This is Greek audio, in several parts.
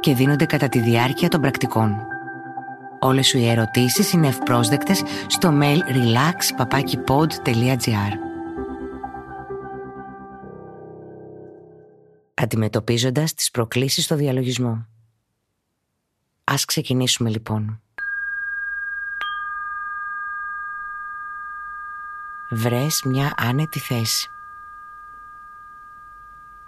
και δίνονται κατά τη διάρκεια των πρακτικών. Όλες σου οι ερωτήσεις είναι ευπρόσδεκτες στο mail relax.papakipod.gr Αντιμετωπίζοντας τις προκλήσεις στο διαλογισμό. Ας ξεκινήσουμε λοιπόν. Βρες μια άνετη θέση.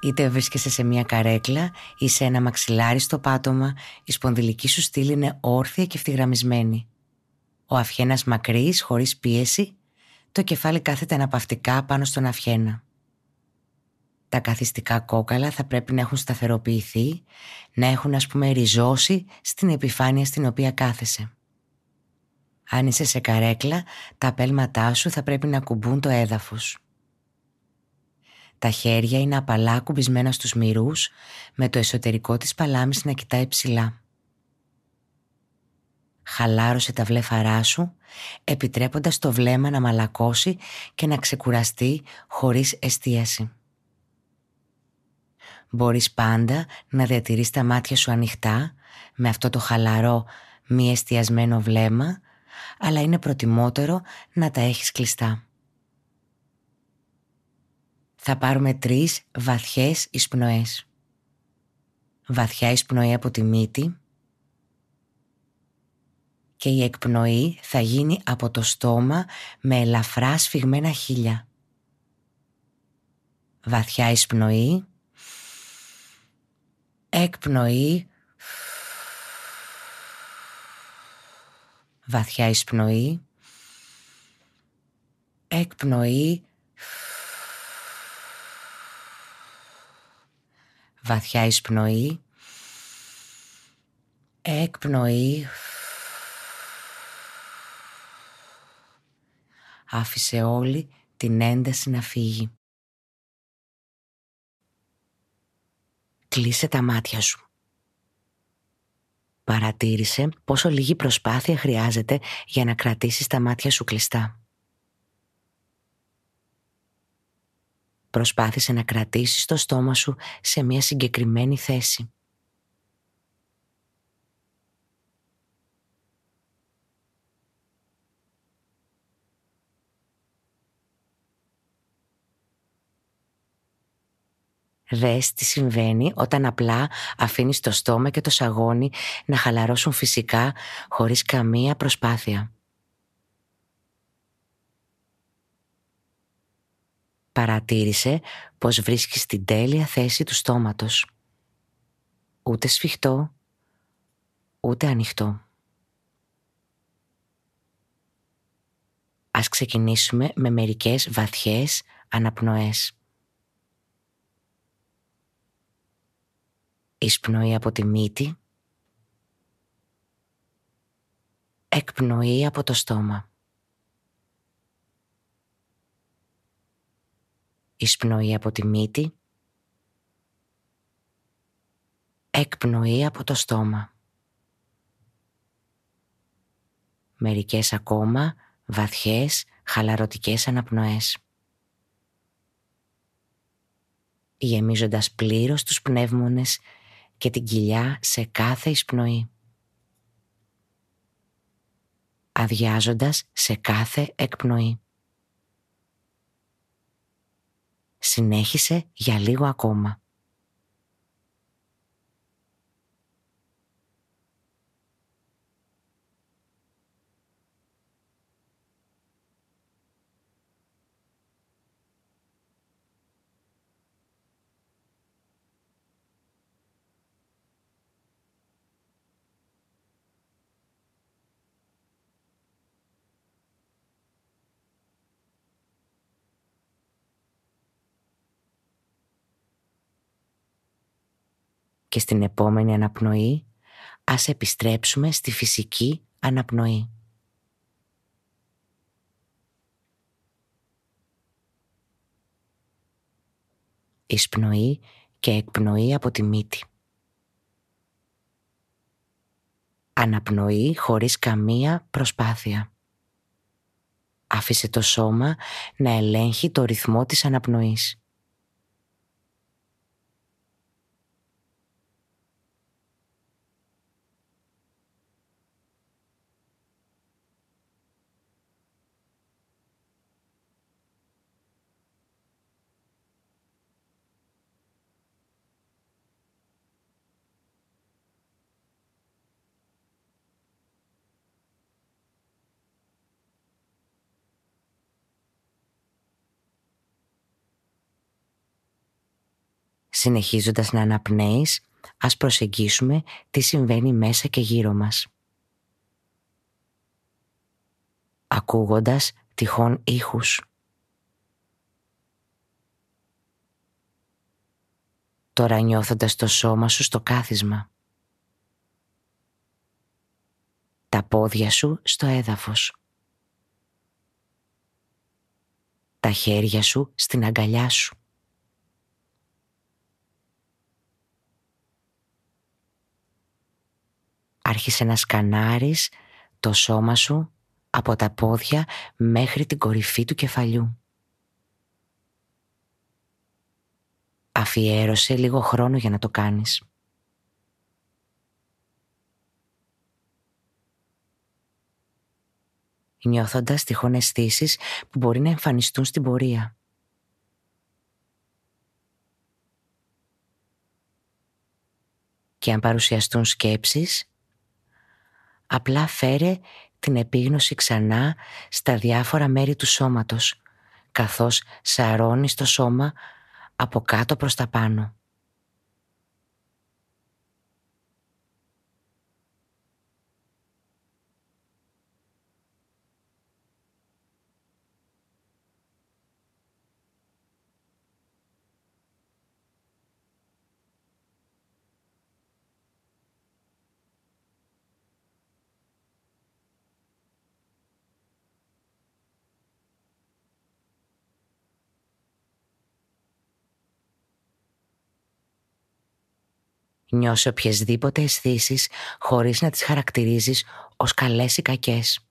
Είτε βρίσκεσαι σε μια καρέκλα ή σε ένα μαξιλάρι στο πάτωμα, η σπονδυλική σου στήλη είναι όρθια και ευθυγραμμισμένη. Ο αυχένας μακρύς, χωρίς πίεση, το κεφάλι κάθεται αναπαυτικά πάνω στον αυχένα. Τα καθιστικά κόκαλα θα πρέπει να έχουν σταθεροποιηθεί, να έχουν ας πούμε ριζώσει στην επιφάνεια στην οποία κάθεσαι. Αν είσαι σε καρέκλα, τα πέλματά σου θα πρέπει να κουμπούν το έδαφος. Τα χέρια είναι απαλά κουμπισμένα στους μυρούς, με το εσωτερικό της παλάμης να κοιτάει ψηλά. Χαλάρωσε τα βλέφαρά σου, επιτρέποντας το βλέμμα να μαλακώσει και να ξεκουραστεί χωρίς εστίαση. Μπορείς πάντα να διατηρείς τα μάτια σου ανοιχτά, με αυτό το χαλαρό μη εστιασμένο βλέμμα, αλλά είναι προτιμότερο να τα έχεις κλειστά. Θα πάρουμε τρεις βαθιές εισπνοές. Βαθιά εισπνοή από τη μύτη και η εκπνοή θα γίνει από το στόμα με ελαφρά σφιγμένα χείλια. Βαθιά εισπνοή, εκπνοή, βαθιά εισπνοή, εκπνοή, βαθιά εισπνοή, εκπνοή, άφησε όλη την ένταση να φύγει. Κλείσε τα μάτια σου. Παρατήρησε πόσο λίγη προσπάθεια χρειάζεται για να κρατήσεις τα μάτια σου κλειστά. Προσπάθησε να κρατήσεις το στόμα σου σε μια συγκεκριμένη θέση. Δες τι συμβαίνει όταν απλά αφήνεις το στόμα και το σαγόνι να χαλαρώσουν φυσικά χωρίς καμία προσπάθεια. Παρατήρησε πως βρίσκεις την τέλεια θέση του στόματος. Ούτε σφιχτό, ούτε ανοιχτό. Ας ξεκινήσουμε με μερικές βαθιές αναπνοές. Εισπνοή από τη μύτη. Εκπνοή από το στόμα. Εισπνοή από τη μύτη. Εκπνοή από το στόμα. Μερικές ακόμα βαθιές χαλαρωτικές αναπνοές. Γεμίζοντας πλήρως τους πνεύμονες και την κοιλιά σε κάθε εισπνοή. Αδειάζοντας σε κάθε εκπνοή. Συνέχισε για λίγο ακόμα. Και στην επόμενη αναπνοή ας επιστρέψουμε στη φυσική αναπνοή. Εισπνοή και εκπνοή από τη μύτη. Αναπνοή χωρίς καμία προσπάθεια. Άφησε το σώμα να ελέγχει το ρυθμό της αναπνοής. Συνεχίζοντας να αναπνέεις, ας προσεγγίσουμε τι συμβαίνει μέσα και γύρω μας. Ακούγοντας τυχόν ήχους. Τώρα νιώθοντας το σώμα σου στο κάθισμα. Τα πόδια σου στο έδαφος. Τα χέρια σου στην αγκαλιά σου. Άρχισε να σκανάρεις το σώμα σου από τα πόδια μέχρι την κορυφή του κεφαλιού. Αφιέρωσε λίγο χρόνο για να το κάνεις. νιώθοντας τυχόν αισθήσεις που μπορεί να εμφανιστούν στην πορεία. Και αν παρουσιαστούν σκέψεις, Απλά φέρε την επίγνωση ξανά στα διάφορα μέρη του σώματος, καθώς σαρώνεις το σώμα από κάτω προς τα πάνω. Νιώσε οποιασδήποτε αισθήσεις χωρίς να τις χαρακτηρίζεις ως καλές ή κακές.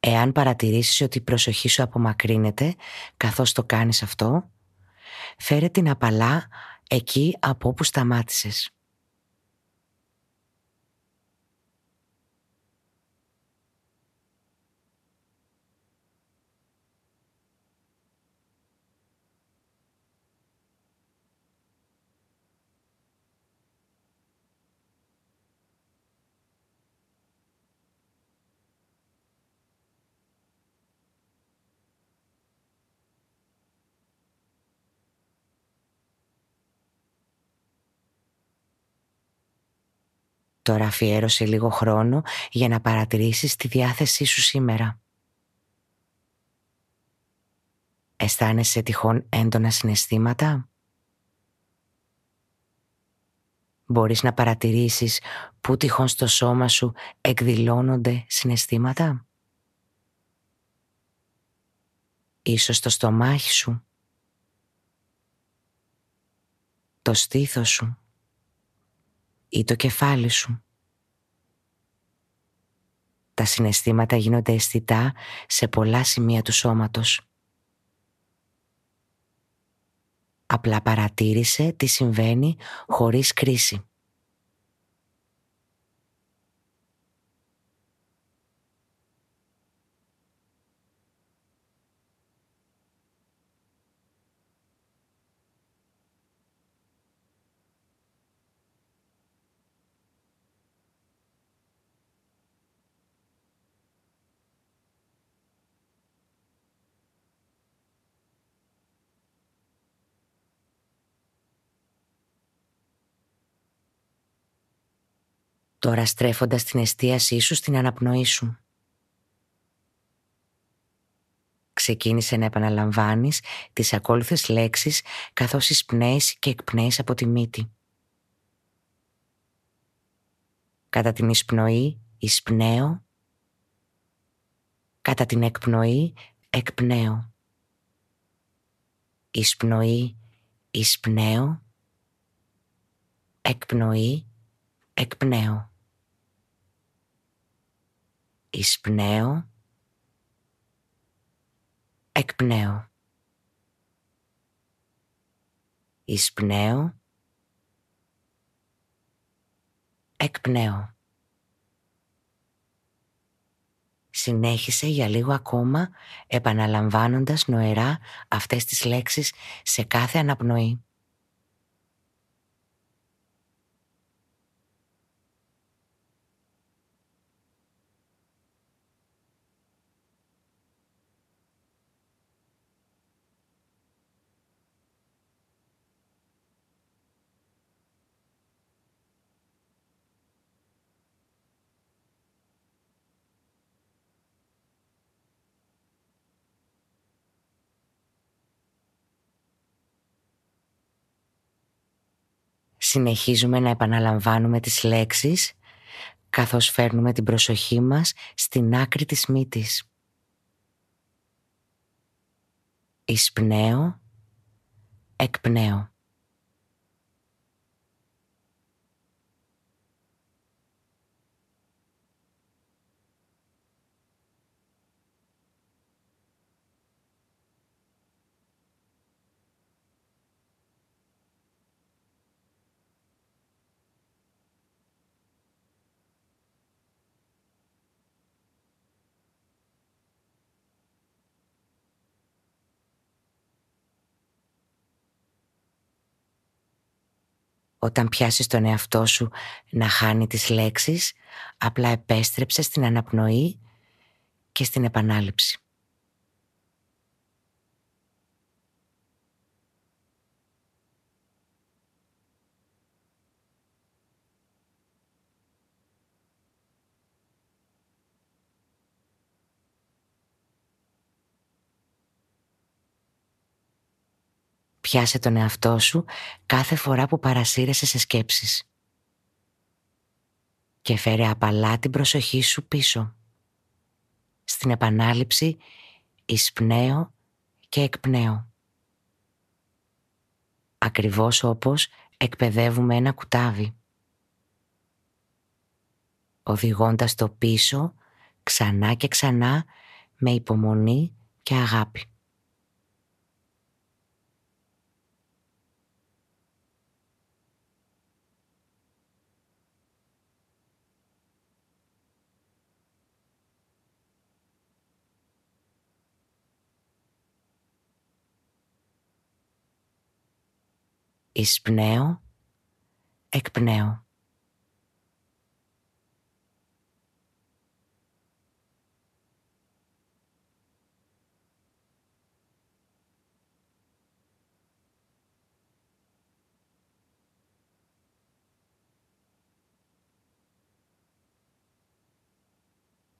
Εάν παρατηρήσεις ότι η προσοχή σου απομακρύνεται καθώς το κάνεις αυτό, φέρε την απαλά εκεί από όπου σταμάτησες. Τώρα αφιέρωσε λίγο χρόνο για να παρατηρήσεις τη διάθεσή σου σήμερα. Αισθάνεσαι τυχόν έντονα συναισθήματα; Μπορείς να παρατηρήσεις πού τυχόν στο σώμα σου εκδηλώνονται συναισθήματα; Ίσως στο στομάχι σου, το στήθος σου, ή το κεφάλι σου. Τα συναισθήματα γίνονται αισθητά σε πολλά σημεία του σώματος. Απλά παρατήρησε τι συμβαίνει χωρίς κρίση. Τώρα στρέφοντας την εστίασή σου στην αναπνοή σου. Ξεκίνησε να επαναλαμβάνεις τις ακόλουθες λέξεις καθώς εισπνέεις και εκπνέεις από τη μύτη. Κατά την εισπνοή εισπνέω. Κατά την εκπνοή εκπνέω. Εισπνοή εισπνέω. Εκπνοή εκπνέω. Εισπνέω. Εκπνέω. Εισπνέω. Εκπνέω. Συνέχισε για λίγο ακόμα επαναλαμβάνοντας νοερά αυτές τις λέξεις σε κάθε αναπνοή. Συνεχίζουμε να επαναλαμβάνουμε τις λέξεις καθώς φέρνουμε την προσοχή μας στην άκρη της μύτης. Εισπνέω, εκπνέω. Όταν πιάσεις τον εαυτό σου να χάνει τις λέξεις, απλά επέστρεψε στην αναπνοή και στην επανάληψη. Πιάσε τον εαυτό σου κάθε φορά που παρασύρεσαι σε σκέψεις. Και φέρε απαλά την προσοχή σου πίσω. Στην επανάληψη εισπνέω και εκπνέω. Ακριβώς όπως εκπαιδεύουμε ένα κουτάβι. Οδηγώντας το πίσω ξανά και ξανά με υπομονή και αγάπη. Εισπνέω, εκπνέω.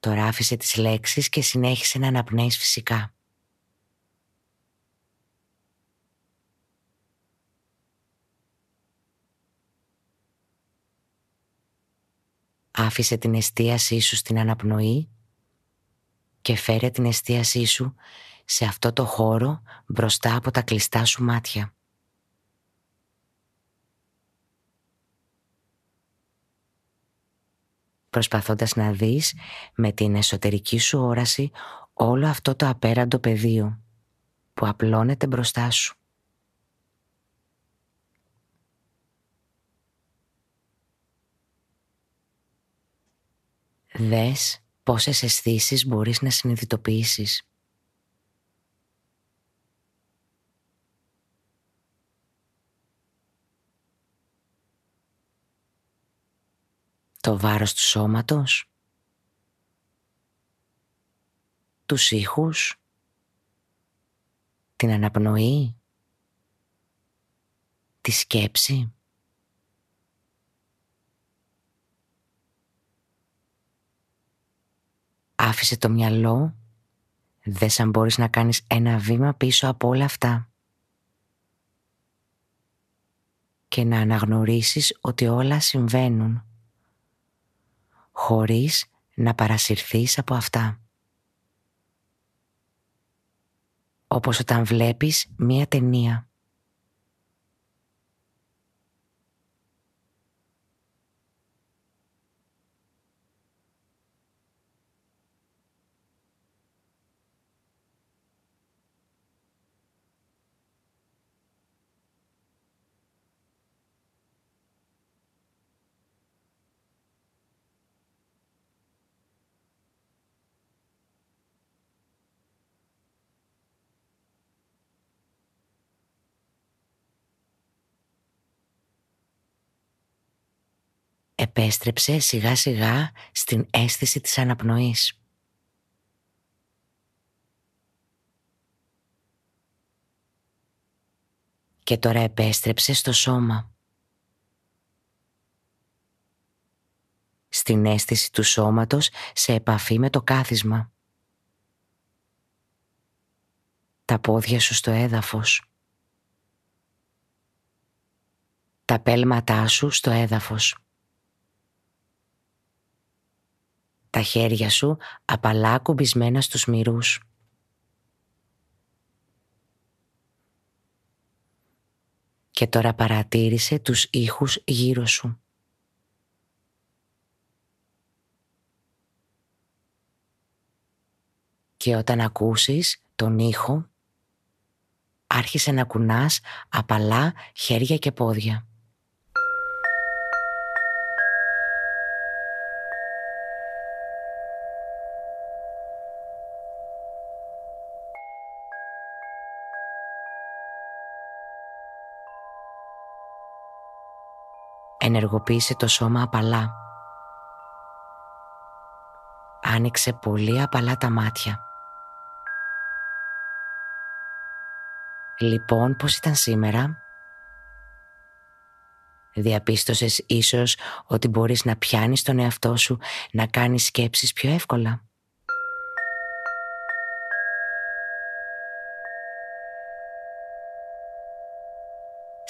Τώρα άφησε τις λέξεις και συνέχισε να αναπνέεις φυσικά. Άφησε την εστίασή σου στην αναπνοή και φέρε την εστίασή σου σε αυτό το χώρο μπροστά από τα κλειστά σου μάτια. Προσπαθώντας να δεις με την εσωτερική σου όραση όλο αυτό το απέραντο πεδίο που απλώνεται μπροστά σου. Δες πόσες αισθήσεις μπορείς να συνειδητοποιήσεις. Το βάρος του σώματος, τους ήχους, την αναπνοή, τη σκέψη. Άφησε το μυαλό, δες αν μπορείς να κάνεις ένα βήμα πίσω από όλα αυτά. Και να αναγνωρίσεις ότι όλα συμβαίνουν. χωρίς να παρασυρθείς από αυτά. Όπως όταν βλέπεις μία ταινία. Επέστρεψε σιγά σιγά στην αίσθηση της αναπνοής. Και τώρα επέστρεψε στο σώμα. Στην αίσθηση του σώματος σε επαφή με το κάθισμα. Τα πόδια σου στο έδαφος. Τα πέλματά σου στο έδαφος. Τα χέρια σου απαλά κουμπισμένα στους μυρούς. Και τώρα παρατήρησε τους ήχους γύρω σου. Και όταν ακούσεις τον ήχο, άρχισε να κουνάς απαλά χέρια και πόδια. Ενεργοποίησε το σώμα απαλά. Άνοιξε πολύ απαλά τα μάτια. Λοιπόν, πώς ήταν σήμερα; Διαπίστωσες ίσως ότι μπορείς να πιάνεις τον εαυτό σου να κάνεις σκέψεις πιο εύκολα.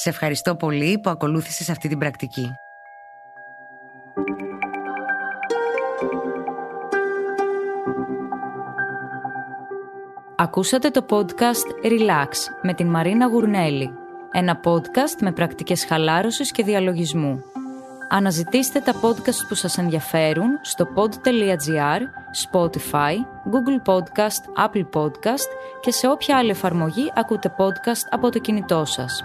Σε ευχαριστώ πολύ που ακολούθησες αυτή την πρακτική. Ακούσατε το podcast Relax με την Μαρίνα Γουρνέλη. Ένα podcast με πρακτικές χαλάρωσης και διαλογισμού. Αναζητήστε τα podcast που σας ενδιαφέρουν στο pod.gr, Spotify, Google Podcast, Apple Podcast και σε όποια άλλη εφαρμογή ακούτε podcast από το κινητό σας.